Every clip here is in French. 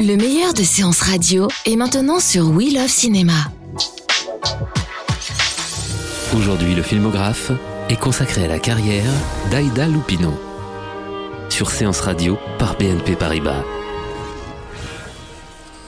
Le meilleur de séances radio est maintenant sur We Love Cinéma. Aujourd'hui, le filmographe est consacré à la carrière d'Aïda Lupino. Sur Séance Radio par BNP Paribas.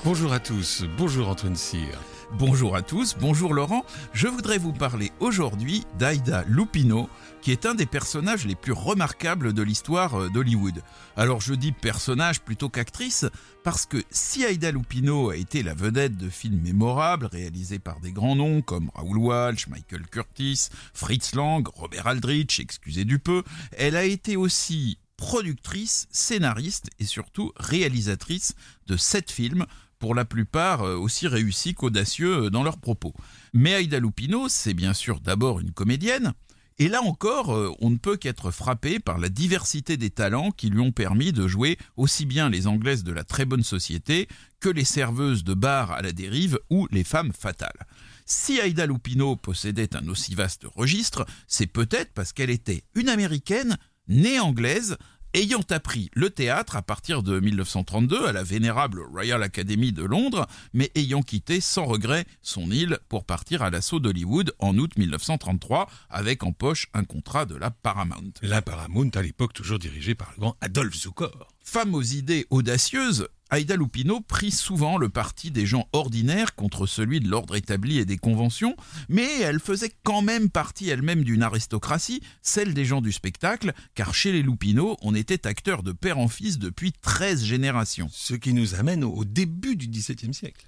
Bonjour à tous, bonjour Antoine Cyr. Bonjour à tous, bonjour Laurent. Je voudrais vous parler aujourd'hui d'Aïda Lupino, qui est un des personnages les plus remarquables de l'histoire euh, d'Hollywood. Alors je dis personnage plutôt qu'actrice, parce que si Aïda Lupino a été la vedette de films mémorables réalisés par des grands noms comme Raoul Walsh, Michael Curtis, Fritz Lang, Robert Aldrich, excusez du peu, elle a été aussi productrice, scénariste et surtout réalisatrice de sept films, pour la plupart euh, aussi réussis qu'audacieux euh, dans leurs propos. Mais Aïda Lupino, c'est bien sûr d'abord une comédienne, et là encore, euh, on ne peut qu'être frappé par la diversité des talents qui lui ont permis de jouer aussi bien les Anglaises de la très bonne société que les serveuses de bar à la dérive ou les femmes fatales. Si Aïda Lupino possédait un aussi vaste registre, c'est peut-être parce qu'elle était une américaine, née anglaise, ayant appris le théâtre à partir de 1932 à la vénérable Royal Academy de Londres, mais ayant quitté sans regret son île pour partir à l'assaut d'Hollywood en août 1933, avec en poche un contrat de la Paramount. La Paramount à l'époque toujours dirigée par le grand Adolphe Zukor. Femme aux idées audacieuses, Aïda Lupino prit souvent le parti des gens ordinaires contre celui de l'ordre établi et des conventions, mais elle faisait quand même partie elle-même d'une aristocratie, celle des gens du spectacle, car chez les Lupino, on était acteur de père en fils depuis 13 générations. Ce qui nous amène au début du XVIIe siècle.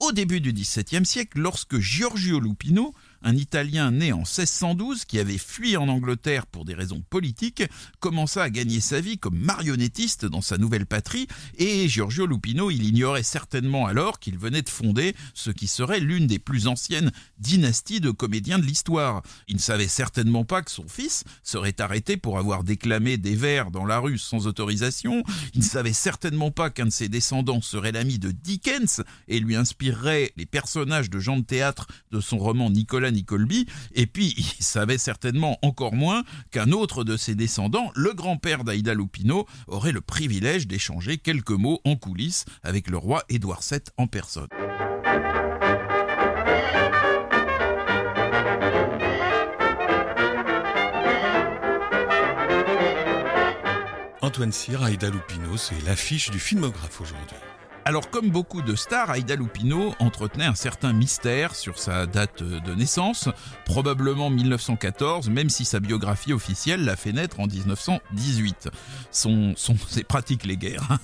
Au début du XVIIe siècle, lorsque Giorgio Lupino, un Italien né en 1612 qui avait fui en Angleterre pour des raisons politiques, commença à gagner sa vie comme marionnettiste dans sa nouvelle patrie, et Giorgio Lupino, il ignorait certainement alors qu'il venait de fonder ce qui serait l'une des plus anciennes dynasties de comédiens de l'histoire. Il ne savait certainement pas que son fils serait arrêté pour avoir déclamé des vers dans la rue sans autorisation, il ne savait certainement pas qu'un de ses descendants serait l'ami de Dickens et lui inspirerait les personnages de gens de théâtre de son roman Nicolas Nicholby, et puis il savait certainement encore moins qu'un autre de ses descendants, le grand-père d'Aïda Lupino, aurait le privilège d'échanger quelques mots en coulisses avec le roi Édouard VII en personne. Antoine Cyr, Aïda Lupino, c'est l'affiche du filmographe aujourd'hui. Alors comme beaucoup de stars, Aïda Lupino entretenait un certain mystère sur sa date de naissance, probablement 1914, même si sa biographie officielle l'a fait naître en 1918. Son, son, c'est pratique les guerres.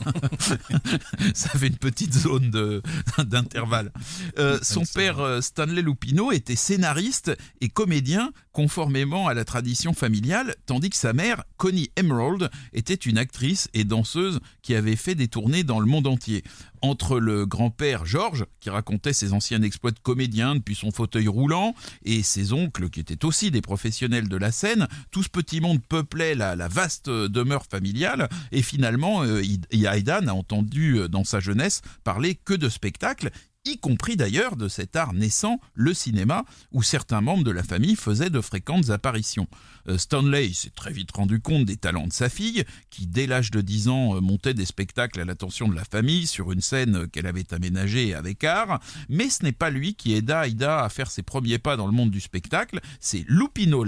Ça fait une petite zone de, d'intervalle. Euh, son père euh, Stanley Lupino était scénariste et comédien conformément à la tradition familiale, tandis que sa mère, Connie Emerald, était une actrice et danseuse qui avait fait des tournées dans le monde entier entre le grand-père Georges, qui racontait ses anciens exploits de comédien depuis son fauteuil roulant, et ses oncles, qui étaient aussi des professionnels de la scène, tout ce petit monde peuplait la, vaste demeure familiale, et finalement, euh, n'a entendu euh, dans sa jeunesse parler que de spectacles, y compris d'ailleurs de cet art naissant, le cinéma, où certains membres de la famille faisaient de fréquentes apparitions. Euh, Stanley s'est très vite rendu compte des talents de sa fille, qui dès l'âge de 10 ans euh, montait des spectacles à l'attention de la famille sur une scène qu'elle avait aménagée avec art, mais ce n'est pas lui qui aida Aida à faire ses premiers pas dans le monde du spectacle, c'est Lupino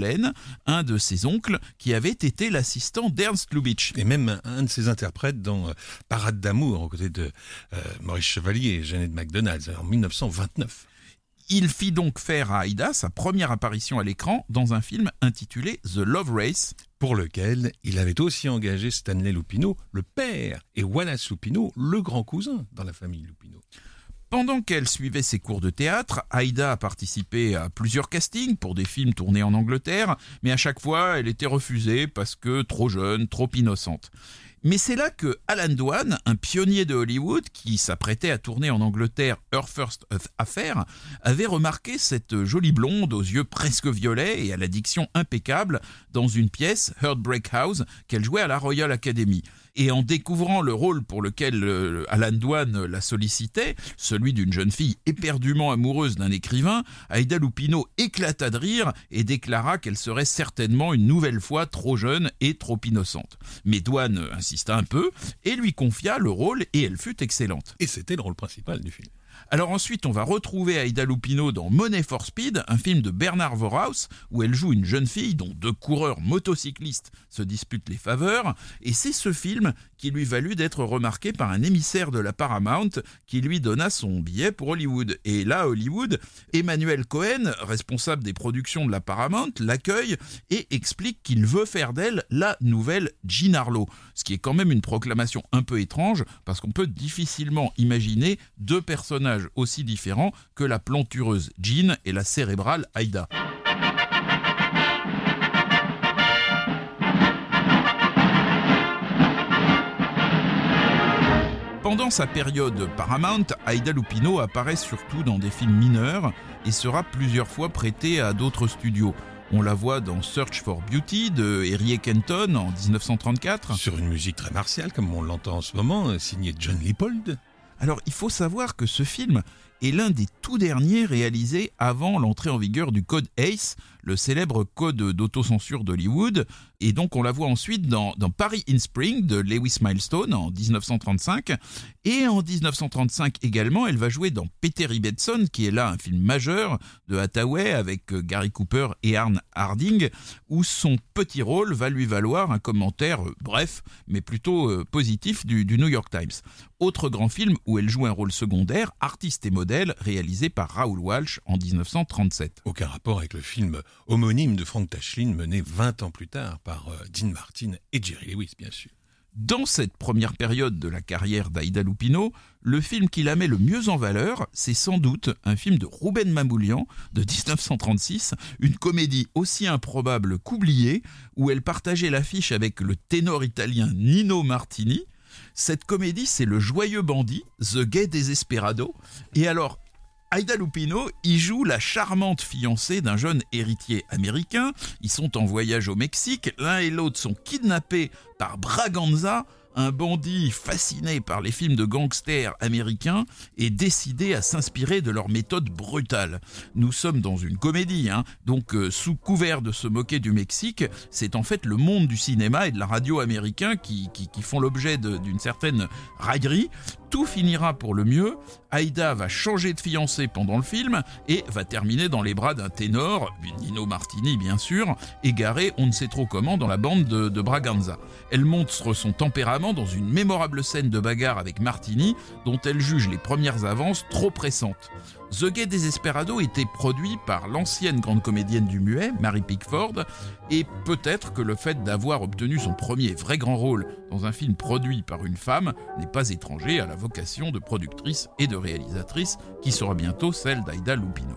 un de ses oncles, qui avait été l'assistant d'Ernst Lubitsch. Et même un de ses interprètes dans euh, Parade d'amour, aux côtés de Maurice Chevalier et Jeannette MacDonald, en 1929. Il fit donc faire à Aïda sa première apparition à l'écran dans un film intitulé The Love Race. Pour lequel il avait aussi engagé Stanley Lupino, le père, et Wallace Lupino, le grand cousin dans la famille Lupino. Pendant qu'elle suivait ses cours de théâtre, Aïda a participé à plusieurs castings pour des films tournés en Angleterre, mais à chaque fois, elle était refusée parce que trop jeune, trop innocente. Mais c'est là que Alan Dwan, un pionnier de Hollywood qui s'apprêtait à tourner en Angleterre Her First Affair, avait remarqué cette jolie blonde aux yeux presque violets et à la diction impeccable dans une pièce, Heartbreak House, qu'elle jouait à la Royal Academy. Et en découvrant le rôle pour lequel euh, Alan Dwan la sollicitait, celui d'une jeune fille éperdument amoureuse d'un écrivain, Aida Lupino éclata de rire et déclara qu'elle serait certainement une nouvelle fois trop jeune et trop innocente. Mais Dwan insista un peu et lui confia le rôle et elle fut excellente. Et c'était le rôle principal du film. Alors ensuite, on va retrouver Aida Lupino dans Money for Speed, un film de Bernard Vorhaus, où elle joue une jeune fille dont deux coureurs motocyclistes se disputent les faveurs, et c'est ce film qui lui valut d'être remarqué par un émissaire de la Paramount qui lui donna son billet pour Hollywood. Et là, Hollywood, Emmanuel Cohen, responsable des productions de la Paramount, l'accueille et explique qu'il veut faire d'elle la nouvelle Jean Harlow. Ce qui est quand même une proclamation un peu étrange, parce qu'on peut difficilement imaginer deux personnages aussi différents que la plantureuse Jean et la cérébrale Aida. Pendant sa période Paramount, Aida Lupino apparaît surtout dans des films mineurs et sera plusieurs fois prêtée à d'autres studios. On la voit dans Search for Beauty de Harry Kenton en 1934. Sur une musique très martiale, comme on l'entend en ce moment, signée John Leopold. Alors il faut savoir que ce film est l'un des tout derniers réalisés avant l'entrée en vigueur du code ACE, le célèbre code d'autocensure d'Hollywood. Et donc on la voit ensuite dans, Paris in Spring de Lewis Milestone en 1935. Et en 1935 également, elle va jouer dans Peter Ibbetson, qui est là un film majeur de Hathaway avec euh, Gary Cooper et Arne Harding, où son petit rôle va lui valoir un commentaire euh, bref, mais plutôt euh, positif du, du New York Times. Autre grand film où elle joue un rôle secondaire, artiste et modèle, réalisé par Raoul Walsh en 1937. Aucun rapport avec le film homonyme de Frank Tashlin mené 20 ans plus tard par euh, Dean Martin et Jerry Lewis, bien sûr. Dans cette première période de la carrière d'Aïda Lupino, le film qui la met le mieux en valeur, c'est sans doute un film de Ruben Mamoulian de 1936, une comédie aussi improbable qu'oubliée, où elle partageait l'affiche avec le ténor italien Nino Martini. Cette comédie, c'est Le Joyeux Bandit, The Gay Desesperado. Et alors, Aida Lupino y joue la charmante fiancée d'un jeune héritier américain. Ils sont en voyage au Mexique. L'un et l'autre sont kidnappés par Braganza, un bandit fasciné par les films de gangsters américains et décidé à s'inspirer de leurs méthodes brutales. Nous sommes dans une comédie, hein, donc euh, sous couvert de se moquer du Mexique, c'est en fait le monde du cinéma et de la radio américain qui, qui, font l'objet d'une certaine raillerie. Tout finira pour le mieux. Aïda va changer de fiancé pendant le film et va terminer dans les bras d'un ténor, Nino Martini bien sûr, égaré on ne sait trop comment dans la bande de, de Braganza. Elle montre son tempérament dans une mémorable scène de bagarre avec Martini, dont elle juge les premières avances trop pressantes. The Gay Desesperado était produit par l'ancienne grande comédienne du muet, Mary Pickford, et peut-être que le fait d'avoir obtenu son premier vrai grand rôle dans un film produit par une femme n'est pas étranger à la vocation de productrice et de réalisatrice qui sera bientôt celle d'Aida Lupino.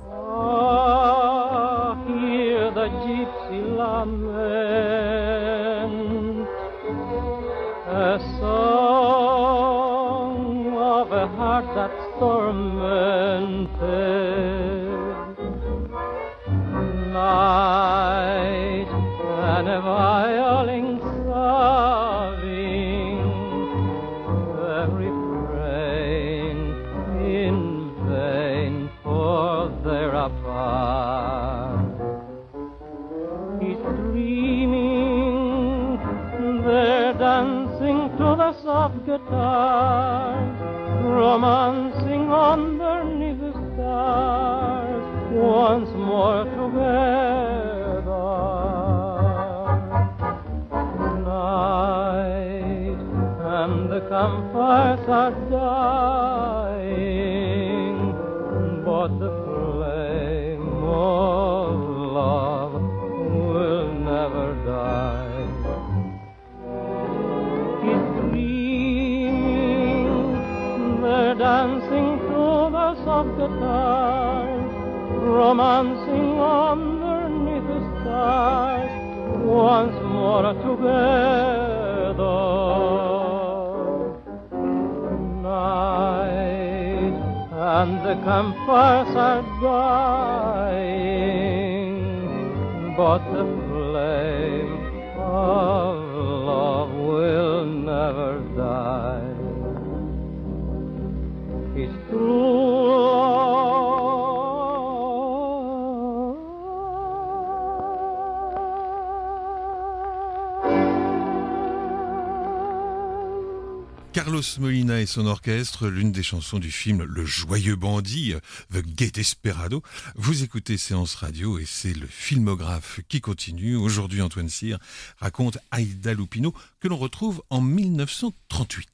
Romancing underneath the stars, once more together. Night and the campfires are dying, but the Molina et son orchestre, l'une des chansons du film Le Joyeux Bandit, The Gay Desperado. Vous écoutez Séance Radio et c'est le filmographe qui continue. Aujourd'hui, Antoine Cyr raconte Aïda Lupino que l'on retrouve en 1938.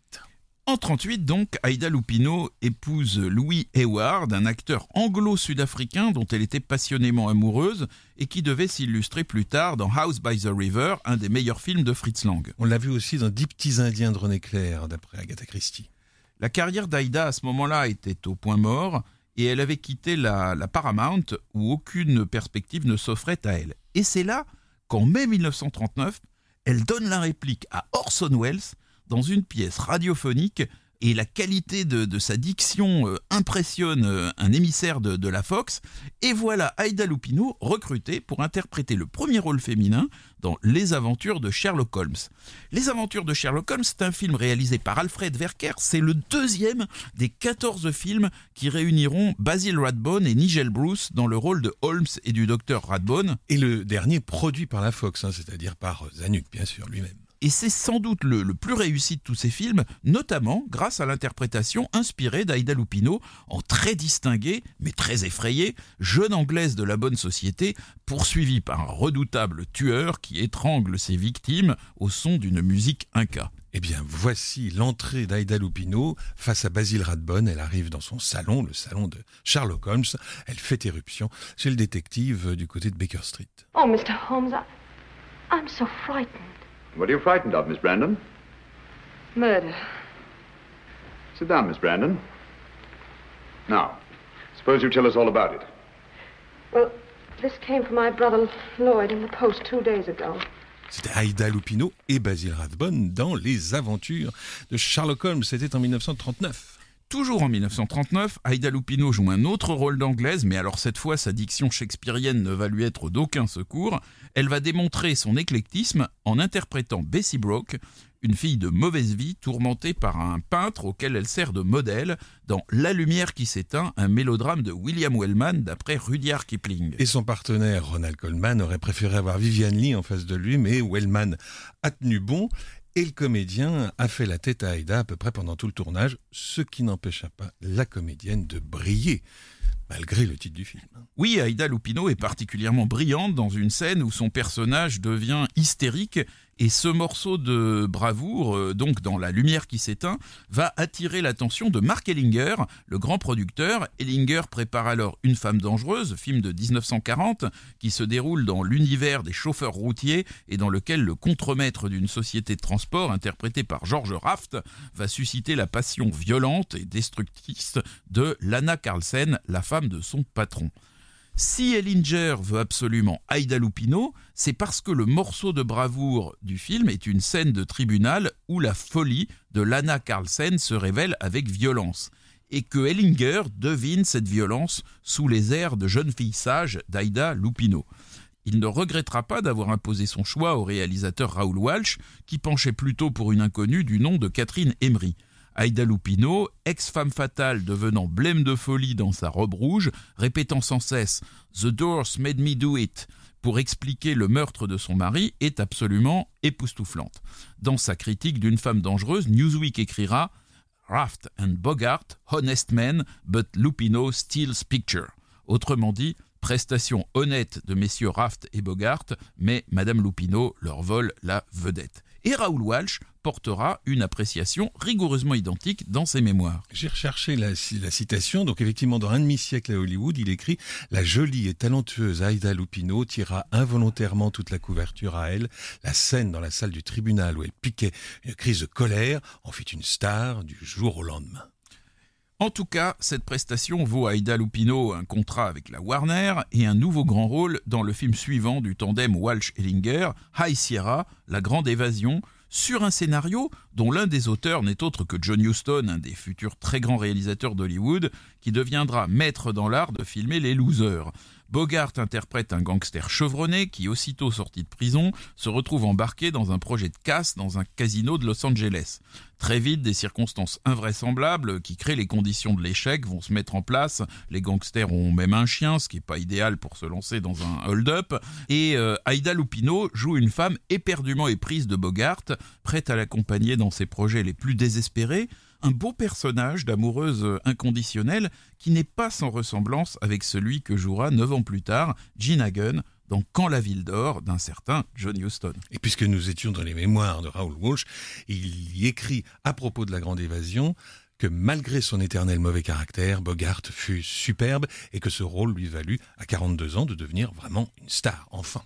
En 38 donc, Aïda Lupino épouse Louis Hayward, un acteur anglo-sud-africain dont elle était passionnément amoureuse et qui devait s'illustrer plus tard dans House by the River, un des meilleurs films de Fritz Lang. On l'a vu aussi dans Dix petits Indiens de René Clair, d'après Agatha Christie. La carrière d'Aïda à ce moment-là était au point mort et elle avait quitté la, la Paramount où aucune perspective ne s'offrait à elle. Et c'est là qu'en mai 1939, elle donne la réplique à Orson Welles dans une pièce radiophonique et la qualité de, sa diction euh, impressionne euh, un émissaire de, la Fox. Et voilà Aïda Lupino recrutée pour interpréter le premier rôle féminin dans Les Aventures de Sherlock Holmes. Les Aventures de Sherlock Holmes, c'est un film réalisé par Alfred Werker. C'est le deuxième des 14 films qui réuniront Basil Rathbone et Nigel Bruce dans le rôle de Holmes et du docteur Rathbone. Et le dernier produit par la Fox, hein, c'est-à-dire par Zanuck, bien sûr, lui-même. Et c'est sans doute le, le, plus réussi de tous ces films, notamment grâce à l'interprétation inspirée d'Aïda Lupino en très distinguée, mais très effrayée, jeune anglaise de la bonne société, poursuivie par un redoutable tueur qui étrangle ses victimes au son d'une musique inca. Eh bien, voici l'entrée d'Aïda Lupino face à Basil Rathbone. Elle arrive dans son salon, le salon de Sherlock Holmes. Elle fait éruption chez le détective du côté de Baker Street. Oh, Mr. Holmes, I, I'm so frightened. What are you frightened of, Miss Brandon? Murder. Sit down, Miss Brandon. Now, suppose you tell us all about it. Well, this came from my brother Lloyd in the post two days ago. C'était Aïda Lupino et Basil Rathbone dans Les Aventures de Sherlock Holmes. C'était en 1939. Toujours en 1939, Aïda Lupino joue un autre rôle d'anglaise, mais alors cette fois sa diction shakespearienne ne va lui être d'aucun secours. Elle va démontrer son éclectisme en interprétant Bessie Broke, une fille de mauvaise vie tourmentée par un peintre auquel elle sert de modèle dans La lumière qui s'éteint, un mélodrame de William Wellman d'après Rudyard Kipling. Et son partenaire Ronald Coleman aurait préféré avoir Vivian Lee en face de lui, mais Wellman a tenu bon et le comédien a fait la tête à Aïda à peu près pendant tout le tournage, ce qui n'empêcha pas la comédienne de briller malgré le titre du film. Oui, Aïda Lupino est particulièrement brillante dans une scène où son personnage devient hystérique et ce morceau de bravoure, euh, donc dans La lumière qui s'éteint, va attirer l'attention de Mark Ellinger, le grand producteur. Ellinger prépare alors Une femme dangereuse, film de 1940, qui se déroule dans l'univers des chauffeurs routiers et dans lequel le contremaître d'une société de transport, interprété par George Raft, va susciter la passion violente et destructrice de Lana Carlsen, la femme de son patron. Si Ellinger veut absolument Aïda Lupino, c'est parce que le morceau de bravoure du film est une scène de tribunal où la folie de Lana Carlsen se révèle avec violence et que Ellinger devine cette violence sous les airs de jeune fille sage d'Aïda Lupino. Il ne regrettera pas d'avoir imposé son choix au réalisateur Raoul Walsh, qui penchait plutôt pour une inconnue du nom de Catherine Emery. Aïda Lupino, ex-femme fatale devenant blême de folie dans sa robe rouge, répétant sans cesse The doors made me do it pour expliquer le meurtre de son mari, est absolument époustouflante. Dans sa critique d'une femme dangereuse, Newsweek écrira Raft and Bogart, honest men, but Lupino steals picture. Autrement dit, prestation honnête de messieurs Raft et Bogart, mais Madame Lupino leur vole la vedette. Et Raoul Walsh portera une appréciation rigoureusement identique dans ses mémoires. J'ai recherché la, la, citation, donc effectivement dans un demi-siècle à Hollywood, il écrit « La jolie et talentueuse Aïda Lupino tira involontairement toute la couverture à elle. La scène dans la salle du tribunal où elle piquait une crise de colère en fit une star du jour au lendemain. » En tout cas, cette prestation vaut à Ida Lupino un contrat avec la Warner et un nouveau grand rôle dans le film suivant du tandem Walsh-Ellinger, High Sierra, La Grande Évasion, sur un scénario dont l'un des auteurs n'est autre que John Huston, un des futurs très grands réalisateurs d'Hollywood, qui deviendra maître dans l'art de filmer les losers. Bogart interprète un gangster chevronné qui, aussitôt sorti de prison, se retrouve embarqué dans un projet de casse dans un casino de Los Angeles. Très vite, des circonstances invraisemblables qui créent les conditions de l'échec vont se mettre en place. Les gangsters ont même un chien, ce qui n'est pas idéal pour se lancer dans un hold-up. Et euh, Aida Lupino joue une femme éperdument éprise de Bogart, prête à l'accompagner dans ses projets les plus désespérés un beau personnage d'amoureuse inconditionnelle qui n'est pas sans ressemblance avec celui que jouera neuf ans plus tard Gene Hagen dans Quand la ville dort d'un certain John Huston. Et puisque nous étions dans les mémoires de Raoul Walsh, il y écrit à propos de la Grande Évasion que malgré son éternel mauvais caractère, Bogart fut superbe et que ce rôle lui valut à 42 ans de devenir vraiment une star, enfin.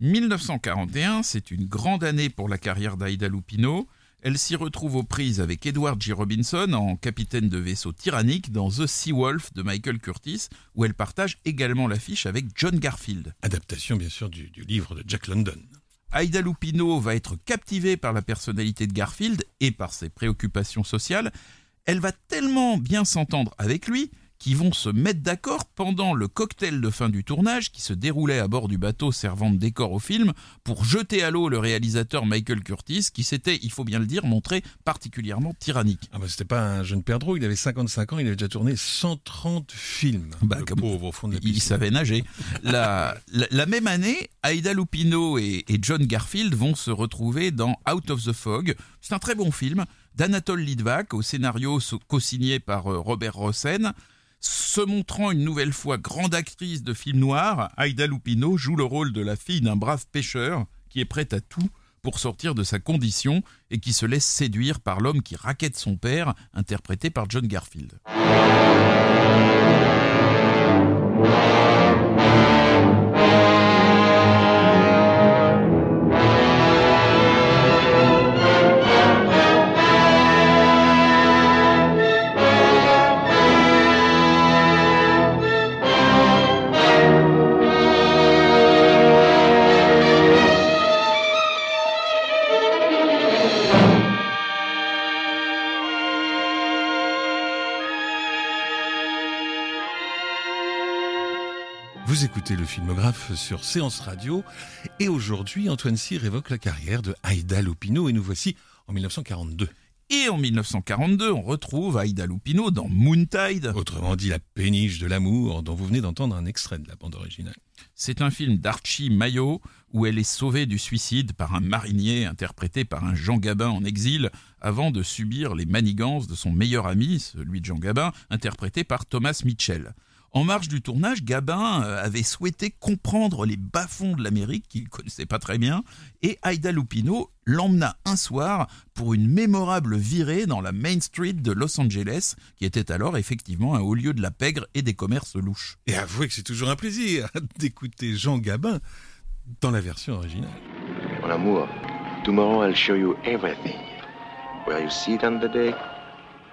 1941, c'est une grande année pour la carrière d'Aida Lupino. Elle s'y retrouve aux prises avec Edward G. Robinson en capitaine de vaisseau tyrannique dans The Sea Wolf de Michael Curtis, où elle partage également l'affiche avec John Garfield. Adaptation bien sûr du, du livre de Jack London. Aida Lupino va être captivée par la personnalité de Garfield et par ses préoccupations sociales. Elle va tellement bien s'entendre avec lui qui vont se mettre d'accord pendant le cocktail de fin du tournage qui se déroulait à bord du bateau servant de décor au film pour jeter à l'eau le réalisateur Michael Curtis qui s'était, il faut bien le dire, montré particulièrement tyrannique. Ah bah c'était pas un jeune perdreau, il avait 55 ans, il avait déjà tourné 130 films. Bah, le pauvre au fond de la Il savait nager. la, la, même année, Aida Lupino et, et John Garfield vont se retrouver dans Out of the Fog. C'est un très bon film d'Anatole Litvak au scénario co-signé par euh, Robert Rossen. Se montrant une nouvelle fois grande actrice de film noir, Aida Lupino joue le rôle de la fille d'un brave pêcheur qui est prête à tout pour sortir de sa condition et qui se laisse séduire par l'homme qui raquette son père, interprété par John Garfield. Filmographe sur Séance Radio et aujourd'hui Antoine Cyr évoque la carrière de Aïda Lupino et nous voici en 1942. Et en 1942, on retrouve Aïda Lupino dans Moontide. Autrement dit, la péniche de l'amour, dont vous venez d'entendre un extrait de la bande originale. C'est un film d'Archie Mayo où elle est sauvée du suicide par un marinier interprété par un Jean Gabin en exil avant de subir les manigances de son meilleur ami, celui de Jean Gabin, interprété par Thomas Mitchell. En marge du tournage, Gabin euh, avait souhaité comprendre les bas-fonds de l'Amérique qu'il connaissait pas très bien, et Aida Lupino l'emmena un soir pour une mémorable virée dans la Main Street de Los Angeles, qui était alors effectivement un haut lieu de la pègre et des commerces louches. Et avouez que c'est toujours un plaisir d'écouter Jean Gabin dans la version originale. Mon amour, tomorrow I'll show you everything. Where you sit on the deck,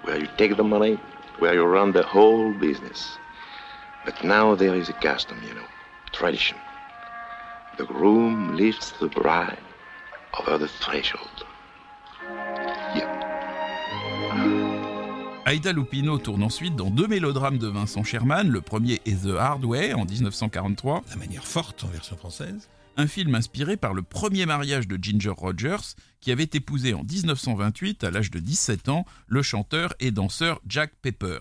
where you take the money, where you run the whole business. But now there is a custom, you know, tradition. The groom lifts the bride over the threshold. Aida Lupino tourne ensuite dans deux mélodrames de Vincent Sherman. Le premier est The Hard Way en 1943. La manière forte en version française. Un film inspiré par le premier mariage de Ginger Rogers, qui avait épousé en 1928, à l'âge de 17 ans, le chanteur et danseur Jack Pepper.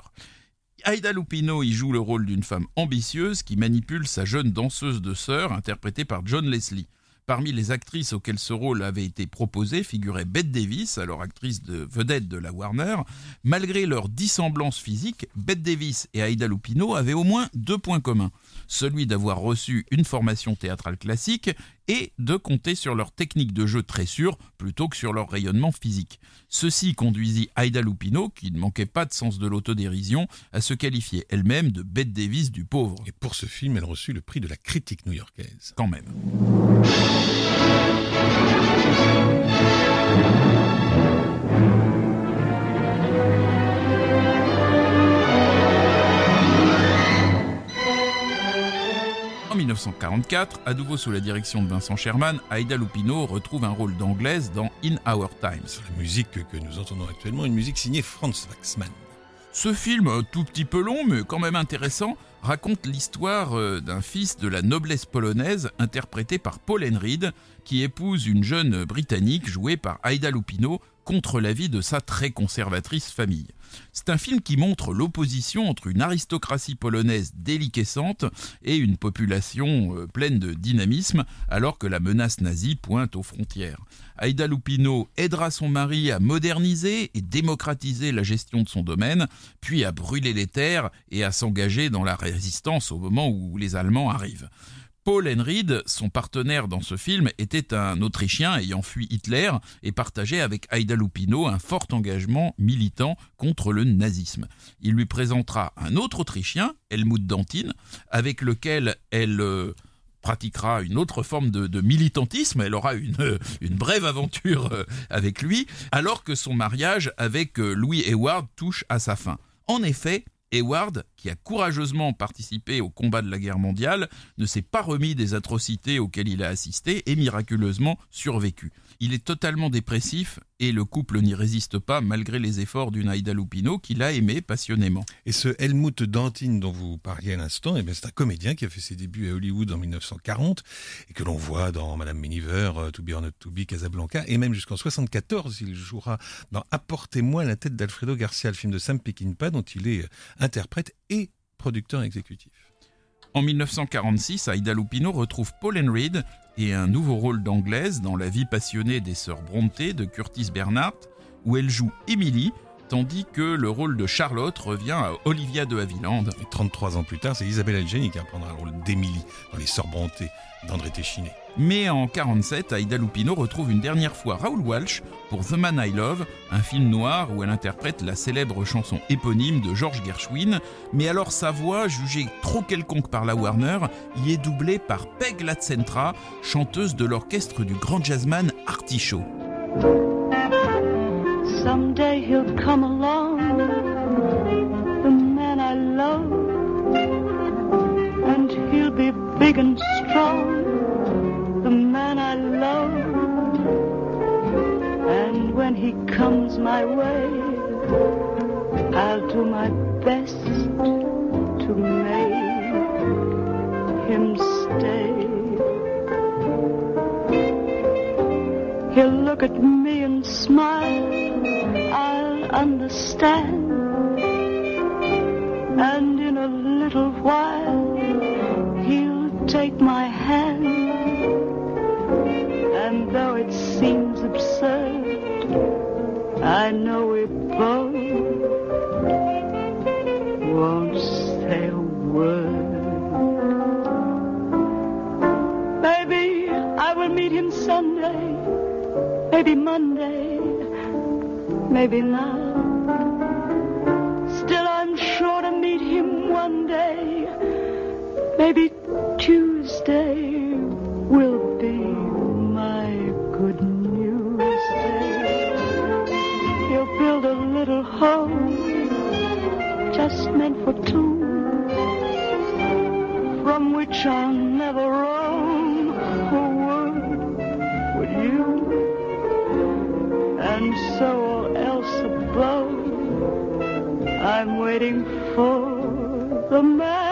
Aida Lupino y joue le rôle d'une femme ambitieuse qui manipule sa jeune danseuse de sœur, interprétée par John Leslie. Parmi les actrices auxquelles ce rôle avait été proposé figurait Bette Davis, alors actrice de vedette de la Warner. Malgré leur dissemblance physique, Bette Davis et Aida Lupino avaient au moins deux points communs. Celui d'avoir reçu une formation théâtrale classique et de compter sur leur technique de jeu très sûre plutôt que sur leur rayonnement physique. Ceci conduisit Aida Lupino, qui ne manquait pas de sens de l'autodérision, à se qualifier elle-même de Bette Davis du pauvre. Et pour ce film, elle reçut le prix de la critique new-yorkaise. Quand même. 1944, à nouveau sous la direction de Vincent Sherman, Aida Lupino retrouve un rôle d'anglaise dans In Our Times. La musique que nous entendons actuellement, une musique signée Franz Waxman. Ce film, tout petit peu long mais quand même intéressant, raconte l'histoire euh, d'un fils de la noblesse polonaise interprété par Paul Enrid qui épouse une jeune britannique jouée par Aida Lupino contre l'avis de sa très conservatrice famille. C'est un film qui montre l'opposition entre une aristocratie polonaise déliquescente et une population euh, pleine de dynamisme alors que la menace nazie pointe aux frontières. Aida Lupino aidera son mari à moderniser et démocratiser la gestion de son domaine, puis à brûler les terres et à s'engager dans la résistance au moment où les Allemands arrivent. Paul son partenaire dans ce film, était un Autrichien ayant fui Hitler et partageait avec Aida Lupino un fort engagement militant contre le nazisme. Il lui présentera un autre Autrichien, Helmut Dantin, avec lequel elle euh, pratiquera une autre forme de, militantisme, elle aura une, une brève aventure euh, avec lui, alors que son mariage avec euh, Louis Eward touche à sa fin. En effet, Eward, qui a courageusement participé au combat de la guerre mondiale, ne s'est pas remis des atrocités auxquelles il a assisté et miraculeusement survécu. Il est totalement dépressif et le couple n'y résiste pas malgré les efforts d'une Aida Lupino qu'il a aimé passionnément. Et ce Helmut Dantin dont vous parliez à l'instant, eh c'est un comédien qui a fait ses débuts à Hollywood en 1940 et que l'on voit dans Madame Miniver, euh, To Be or Not To Be, Casablanca et même jusqu'en 1974, il jouera dans Apportez-moi la tête d'Alfredo Garcia, le film de Sam Peckinpah dont il est interprète et producteur exécutif. En 1946, Aida Lupino retrouve Paul Enrid et un nouveau rôle d'anglaise dans La vie passionnée des sœurs Brontë de Curtis Bernhardt, où elle joue Emily, tandis que le rôle de Charlotte revient à Olivia de Havilland. Et 33 ans plus tard, c'est Isabelle Adjani qui prendra le rôle d'Emily dans Les Sœurs Brontë d'André Téchiné. Mais en 47, Aida Lupino retrouve une dernière fois Raoul Walsh pour The Man I Love, un film noir où elle interprète la célèbre chanson éponyme de George Gershwin. Mais alors sa voix, jugée trop quelconque par la Warner, y est doublée par Peg Latcentra, chanteuse de l'orchestre du grand jazzman Artie Shaw. Someday he'll come along, the man I love, and he'll be big and strong, the man I love. And when he comes my way, I'll do my best to make him stay. He'll look at me and smile And in a little while, he'll take my hand. And though it seems absurd, I know we both won't say a word. Maybe I will meet him Sunday, maybe Monday maybe not. Little home just meant for two, from which I'll never roam. Oh, would, would you? And so all else above. I'm waiting for the man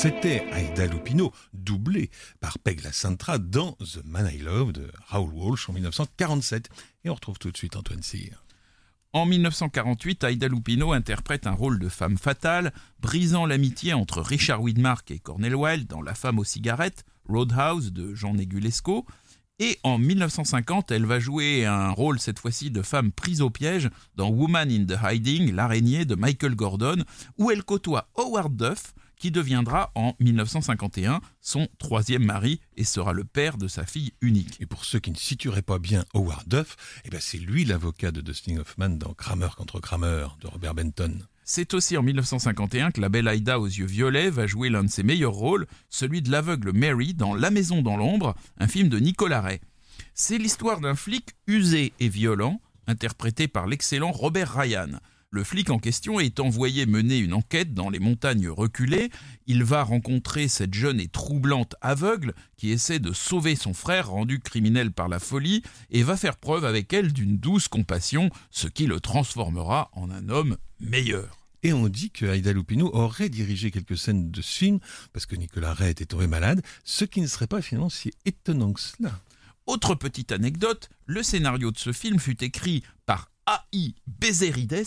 C'était Aida Lupino, doublée par Peg La dans The Man I Love de Raoul Walsh en 1947. Et on retrouve tout de suite Antoine Cyr. En 1948, Aida Lupino interprète un rôle de femme fatale, brisant l'amitié entre Richard Widmark et Cornel Wilde dans La femme aux cigarettes, Roadhouse de Jean Negulesco. Et en 1950, elle va jouer un rôle cette fois-ci de femme prise au piège dans Woman in the Hiding, l'araignée de Michael Gordon, où elle côtoie Howard Duff, qui deviendra en 1951 son troisième mari et sera le père de sa fille unique. Et pour ceux qui ne situeraient pas bien Howard Duff, eh ben c'est lui l'avocat de Dustin Hoffman dans Kramer contre Kramer de Robert Benton. C'est aussi en 1951 que la belle Aïda aux yeux violets va jouer l'un de ses meilleurs rôles, celui de l'aveugle Mary dans La maison dans l'ombre, un film de Nicolas Ray. C'est l'histoire d'un flic usé et violent, interprété par l'excellent Robert Ryan. Le flic en question est envoyé mener une enquête dans les montagnes reculées. Il va rencontrer cette jeune et troublante aveugle qui essaie de sauver son frère rendu criminel par la folie et va faire preuve avec elle d'une douce compassion, ce qui le transformera en un homme meilleur. Et on dit que Aïda Lupino aurait dirigé quelques scènes de ce film, parce que Nicolas Ray était tombé malade, ce qui ne serait pas finalement si étonnant que cela. Autre petite anecdote, le scénario de ce film fut écrit par A.I. Bezerides,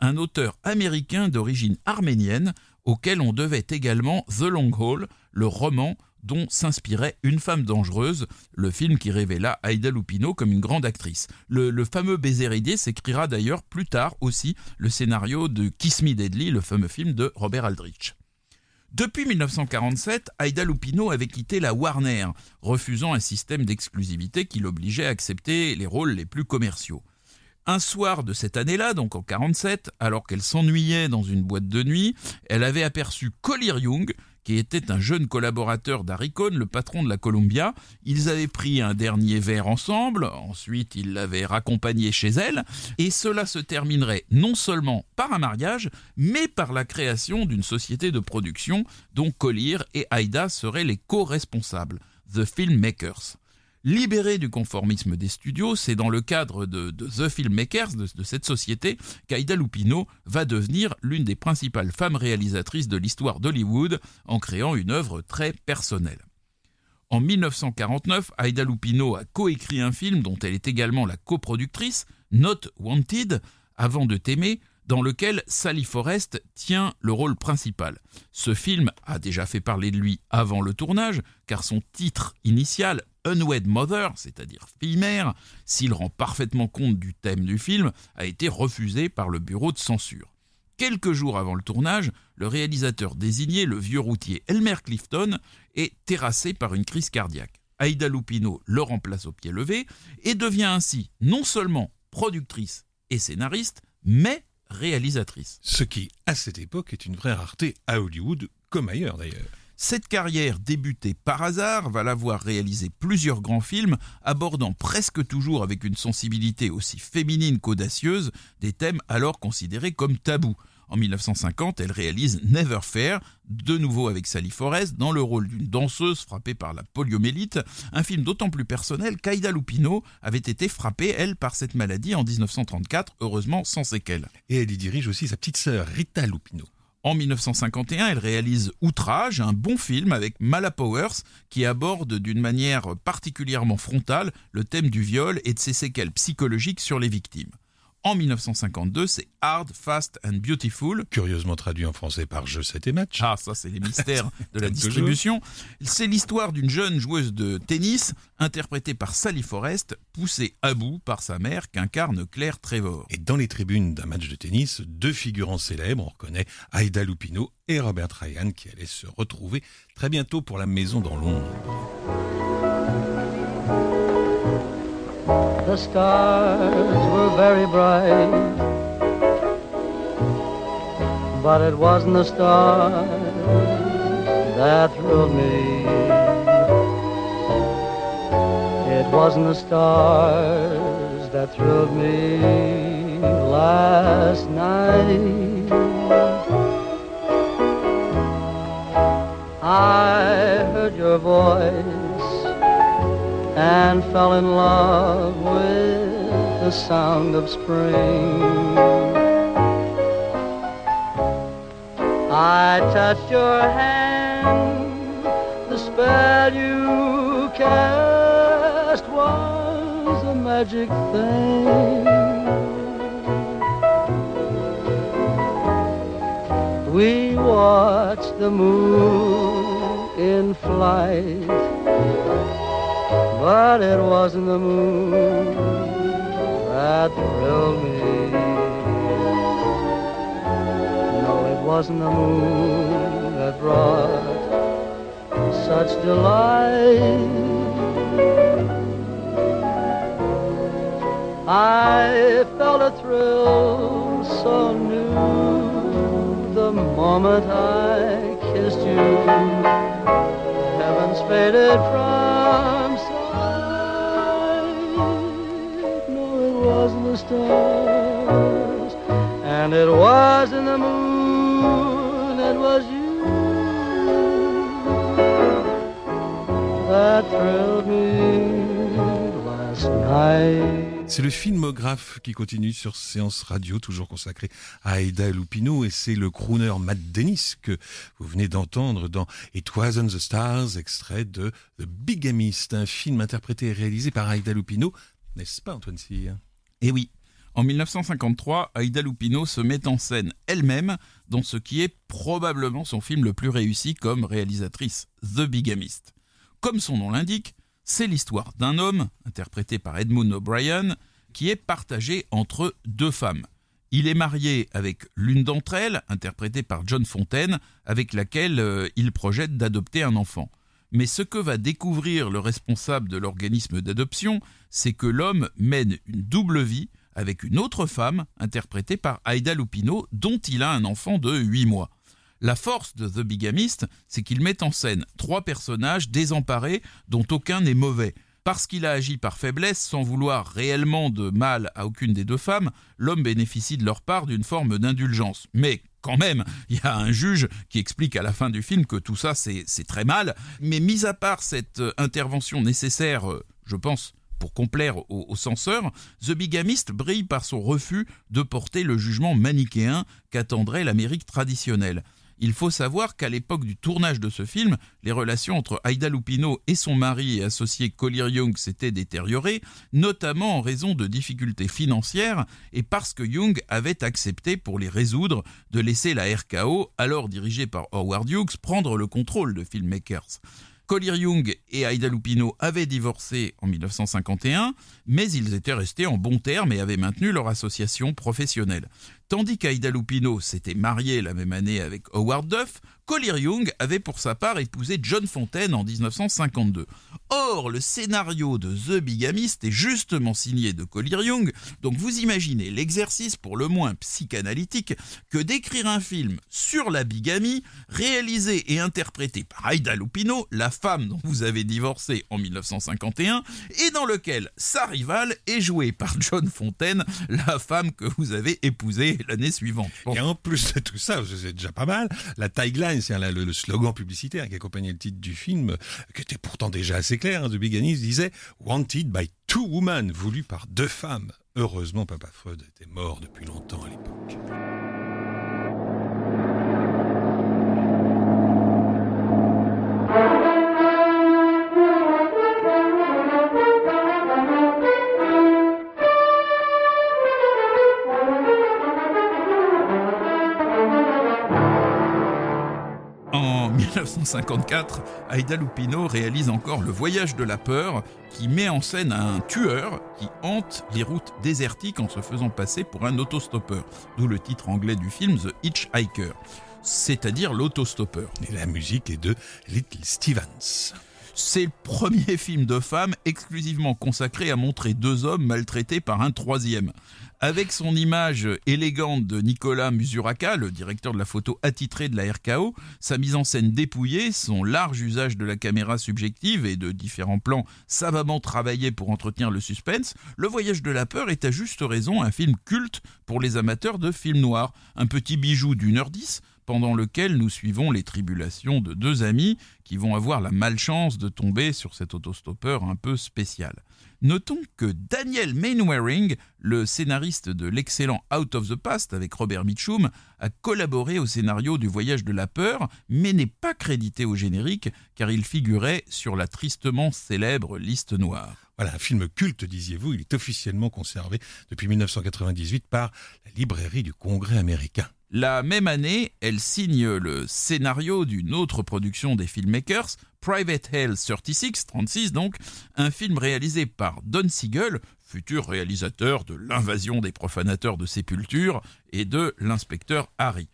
un auteur américain d'origine arménienne auquel on devait également The Long Haul, le roman dont s'inspirait Une femme dangereuse, le film qui révéla Aïda Lupino comme une grande actrice. Le, fameux Bézéridé s'écrira d'ailleurs plus tard aussi le scénario de Kiss Me Deadly, le fameux film de Robert Aldrich. Depuis 1947, Aïda Lupino avait quitté la Warner, refusant un système d'exclusivité qui l'obligeait à accepter les rôles les plus commerciaux. Un soir de cette année-là, donc en 47, alors qu'elle s'ennuyait dans une boîte de nuit, elle avait aperçu Collier Young, qui était un jeune collaborateur d'Harry le patron de la Columbia. Ils avaient pris un dernier verre ensemble, ensuite ils l'avaient raccompagné chez elle, et cela se terminerait non seulement par un mariage, mais par la création d'une société de production dont Collier et Aida seraient les co-responsables, The Filmmakers. Libérée du conformisme des studios, c'est dans le cadre de, The Filmmakers, de, de cette société, qu'Aida Lupino va devenir l'une des principales femmes réalisatrices de l'histoire d'Hollywood en créant une œuvre très personnelle. En 1949, Aida Lupino a coécrit un film dont elle est également la coproductrice, Not Wanted, Avant de t'aimer, dans lequel Sally Forrest tient le rôle principal. Ce film a déjà fait parler de lui avant le tournage, car son titre initial, Unwed Mother, c'est-à-dire fille-mère, s'il rend parfaitement compte du thème du film, a été refusé par le bureau de censure. Quelques jours avant le tournage, le réalisateur désigné, le vieux routier Elmer Clifton, est terrassé par une crise cardiaque. Aida Lupino le remplace au pied levé et devient ainsi non seulement productrice et scénariste, mais réalisatrice. Ce qui, à cette époque, est une vraie rareté à Hollywood, comme ailleurs d'ailleurs. Cette carrière débutée par hasard va la voir réaliser plusieurs grands films abordant presque toujours avec une sensibilité aussi féminine qu'audacieuse des thèmes alors considérés comme tabous. En 1950, elle réalise Never Fair, de nouveau avec Sally Forrest, dans le rôle d'une danseuse frappée par la poliomélite, un film d'autant plus personnel qu'Aida Lupino avait été frappée, elle, par cette maladie en 1934, heureusement sans séquelles. Et elle y dirige aussi sa petite sœur, Rita Lupino. En 1951, elle réalise Outrage, un bon film avec Mala Powers qui aborde d'une manière particulièrement frontale le thème du viol et de ses séquelles psychologiques sur les victimes. En 1952, c'est Hard, Fast and Beautiful. Curieusement traduit en français par Je sais tes matchs. Ah, ça, c'est les mystères de la distribution. C'est l'histoire d'une jeune joueuse de tennis, interprétée par Sally Forrest, poussée à bout par sa mère, qu'incarne Claire Trevor. Et dans les tribunes d'un match de tennis, deux figurants célèbres, on reconnaît Aida Lupino et Robert Ryan, qui allaient se retrouver très bientôt pour la maison dans l'ombre. The stars were very bright, but it wasn't the stars that thrilled me. It wasn't the stars that thrilled me last night. I heard your voice and fell in love with the sound of spring. I touched your hand, the spell you cast was a magic thing. We watched the moon in flight but it wasn't the moon that thrilled me. No, it wasn't the moon that brought such delight. I felt a thrill so new the moment I kissed you. Heavens faded from stars, and it was in the moon, it was you that thrilled me last night. C'est le filmographe qui continue sur Séance Radio, toujours consacré à Aida Lupino, et c'est le crooner Matt Dennis que vous venez d'entendre dans It Wasn't the Stars, extrait de The Bigamist, un film interprété et réalisé par Aida Lupino, n'est-ce pas Antoine Cyr? Eh oui, en 1953, Aida Lupino se met en scène elle-même dans ce qui est probablement son film le plus réussi comme réalisatrice, The Bigamist. Comme son nom l'indique, c'est l'histoire d'un homme, interprété par Edmund O'Brien, qui est partagé entre deux femmes. Il est marié avec l'une d'entre elles, interprétée par John Fontaine, avec laquelle euh, il projette d'adopter un enfant. Mais ce que va découvrir le responsable de l'organisme d'adoption, c'est que l'homme mène une double vie avec une autre femme, interprétée par Aida Lupino, dont il a un enfant de 8 mois. La force de The Bigamist, c'est qu'il met en scène trois personnages désemparés dont aucun n'est mauvais. Parce qu'il a agi par faiblesse sans vouloir réellement de mal à aucune des deux femmes, l'homme bénéficie de leur part d'une forme d'indulgence. Mais quand même, il y a un juge qui explique à la fin du film que tout ça c'est très mal. Mais mis à part cette euh, intervention nécessaire, euh, je pense, pour complaire aux, censeurs, The Bigamist brille par son refus de porter le jugement manichéen qu'attendrait l'Amérique traditionnelle. Il faut savoir qu'à l'époque du tournage de ce film, les relations entre Aida Lupino et son mari et associé Collier Young s'étaient détériorées, notamment en raison de difficultés financières et parce que Young avait accepté pour les résoudre de laisser la RKO, alors dirigée par Howard Hughes, prendre le contrôle de Filmmakers. Collier Young et Aida Lupino avaient divorcé en 1951, mais ils étaient restés en bons termes et avaient maintenu leur association professionnelle. Tandis qu'Aida Lupino s'était mariée la même année avec Howard Duff, Collier Young avait pour sa part épousé John Fontaine en 1952. Or, le scénario de The Bigamist est justement signé de Collier Young, donc vous imaginez l'exercice pour le moins psychanalytique que d'écrire un film sur la bigamie, réalisé et interprété par Aida Lupino, la femme dont vous avez divorcé en 1951, et dans lequel sa rivale est jouée par John Fontaine, la femme que vous avez épousée l'année suivante. Et en plus de tout ça, c'est déjà pas mal, la tagline, c'est le, slogan publicitaire qui accompagnait le titre du film, qui était pourtant déjà assez clair, hein, de disait « Wanted by two women », voulu par deux femmes. Heureusement, Papa Freud était mort depuis longtemps à l'époque. 1954, Aida Lupino réalise encore Le Voyage de la peur, qui met en scène un tueur qui hante les routes désertiques en se faisant passer pour un autostoppeur, d'où le titre anglais du film The Hitchhiker, c'est-à-dire l'autostoppeur. Et la musique est de Little Stevens. C'est le premier film de femme exclusivement consacré à montrer deux hommes maltraités par un troisième. Avec son image élégante de Nicolas Musuraka, le directeur de la photo attitré de la RKO, sa mise en scène dépouillée, son large usage de la caméra subjective et de différents plans savamment travaillés pour entretenir le suspense, Le Voyage de la peur est à juste raison un film culte pour les amateurs de films noirs, un petit bijou d'une heure dix pendant lequel nous suivons les tribulations de deux amis qui vont avoir la malchance de tomber sur cet autostoppeur un peu spécial. Notons que Daniel Mainwaring, le scénariste de l'excellent Out of the Past avec Robert Mitchum, a collaboré au scénario du Voyage de la peur, mais n'est pas crédité au générique car il figurait sur la tristement célèbre liste noire. Voilà, un film culte, disiez-vous, il est officiellement conservé depuis 1998 par la librairie du Congrès américain. La même année, elle signe le scénario d'une autre production des filmmakers, Private Hell 36, 36 donc, un film réalisé par Don Siegel, futur réalisateur de L'invasion des profanateurs de sépulture et de L'inspecteur Harry.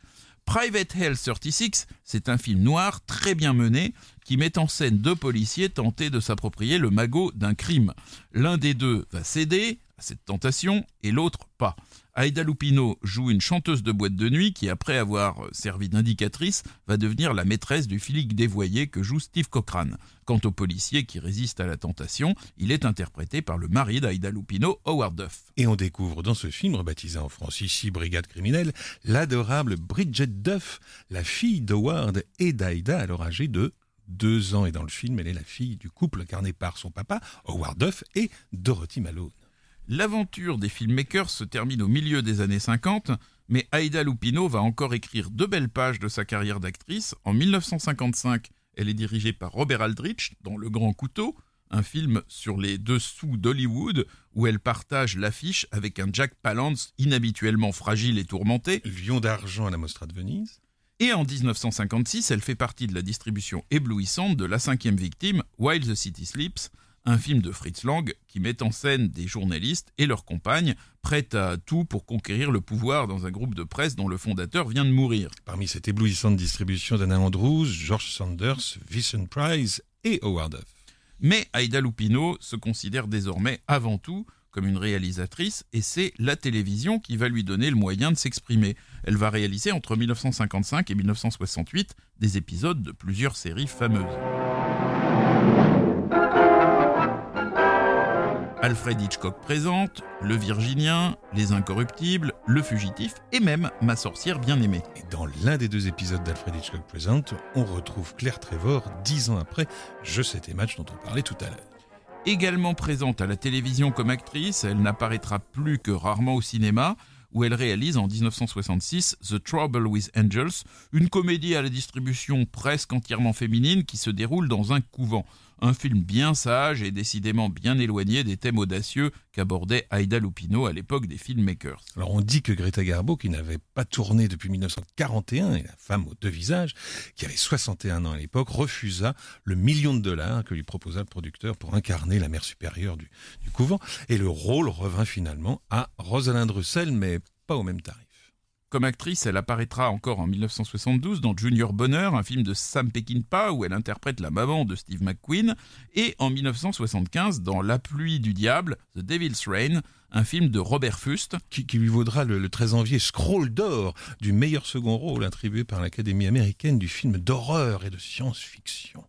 Private Hell 36, c'est un film noir très bien mené qui met en scène deux policiers tentés de s'approprier le magot d'un crime. L'un des deux va céder à cette tentation et l'autre pas. Aida Lupino joue une chanteuse de boîte de nuit qui, après avoir servi d'indicatrice, va devenir la maîtresse du flic dévoyé que joue Steve Cochrane. Quant au policier qui résiste à la tentation, il est interprété par le mari d'Aida Lupino, Howard Duff. Et on découvre dans ce film, rebaptisé en France ici Brigade criminelle, l'adorable Bridget Duff, la fille d'Howard et d'Aida, alors âgée de deux ans. Et dans le film, elle est la fille du couple incarné par son papa, Howard Duff, et Dorothy Malone. L'aventure des filmmakers se termine au milieu des années 50, mais Aida Lupino va encore écrire deux belles pages de sa carrière d'actrice. En 1955, elle est dirigée par Robert Aldrich dans Le Grand Couteau, un film sur les dessous d'Hollywood où elle partage l'affiche avec un Jack Palance inhabituellement fragile et tourmenté. Lion d'argent à la Mostra de Venise. Et en 1956, elle fait partie de la distribution éblouissante de La cinquième victime, While the City Sleeps, un film de Fritz Lang qui met en scène des journalistes et leurs compagnes prêtes à tout pour conquérir le pouvoir dans un groupe de presse dont le fondateur vient de mourir. Parmi cette éblouissante distribution d'Anna Andrews, George Sanders, Vincent Price et Howard Duff. Mais Aida Lupino se considère désormais avant tout comme une réalisatrice et c'est la télévision qui va lui donner le moyen de s'exprimer. Elle va réaliser entre 1955 et 1968 des épisodes de plusieurs séries fameuses. Alfred Hitchcock présente, Le Virginien, Les Incorruptibles, Le Fugitif et même Ma sorcière bien-aimée. Et dans l'un des deux épisodes d'Alfred Hitchcock présente, on retrouve Claire Trevor dix ans après Je sais tes matchs dont on parlait tout à l'heure. Également présente à la télévision comme actrice, elle n'apparaîtra plus que rarement au cinéma, où elle réalise en 1966 The Trouble with Angels, une comédie à la distribution presque entièrement féminine qui se déroule dans un couvent. Un film bien sage et décidément bien éloigné des thèmes audacieux qu'abordait Aida Lupino à l'époque des filmmakers. Alors on dit que Greta Garbo, qui n'avait pas tourné depuis 1941, et la femme aux deux visages, qui avait 61 ans à l'époque, refusa le million de dollars que lui proposa le producteur pour incarner la mère supérieure du, du couvent, et le rôle revint finalement à Rosalind Russell, mais pas au même tarif. Comme actrice, elle apparaîtra encore en 1972 dans Junior Bonheur, un film de Sam Peckinpah où elle interprète la maman de Steve McQueen, et en 1975 dans La pluie du diable, The Devil's Rain, un film de Robert Fust. Qui, lui vaudra le, le 13 janvier Scroll d'or du meilleur second rôle attribué par l'Académie américaine du film d'horreur et de science-fiction.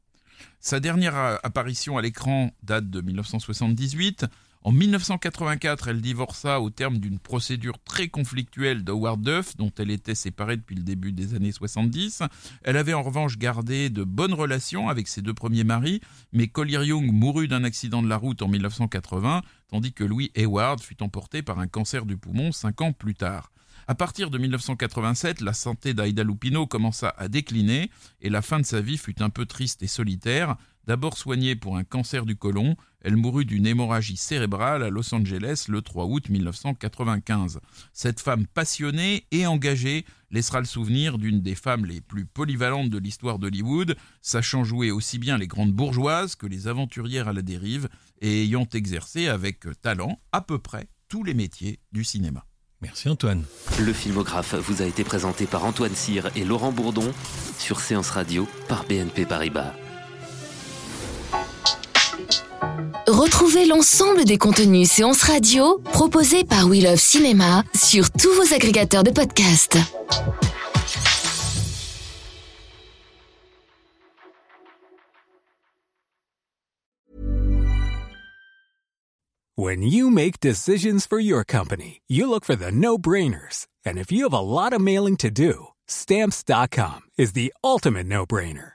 Sa dernière apparition à l'écran date de 1978. En 1984, elle divorça au terme d'une procédure très conflictuelle d'Howard Duff, dont elle était séparée depuis le début des années 70. Elle avait en revanche gardé de bonnes relations avec ses deux premiers maris, mais Collier Young mourut d'un accident de la route en 1980, tandis que Louis Hayward fut emporté par un cancer du poumon cinq ans plus tard. À partir de 1987, la santé d'Aida Lupino commença à décliner et la fin de sa vie fut un peu triste et solitaire. D'abord soignée pour un cancer du côlon, elle mourut d'une hémorragie cérébrale à Los Angeles le 3 août 1995. Cette femme passionnée et engagée laissera le souvenir d'une des femmes les plus polyvalentes de l'histoire d'Hollywood, sachant jouer aussi bien les grandes bourgeoises que les aventurières à la dérive et ayant exercé avec talent à peu près tous les métiers du cinéma. Merci Antoine. Le filmographe vous a été présenté par Antoine Cyr et Laurent Bourdon sur Séance Radio par BNP Paribas. Retrouvez l'ensemble des contenus séances radio proposés par We Love Cinéma sur tous vos agrégateurs de podcasts. When you make decisions for your company, you look for the no-brainers. And if you have a lot of mailing to do, stamps.com is the ultimate no-brainer.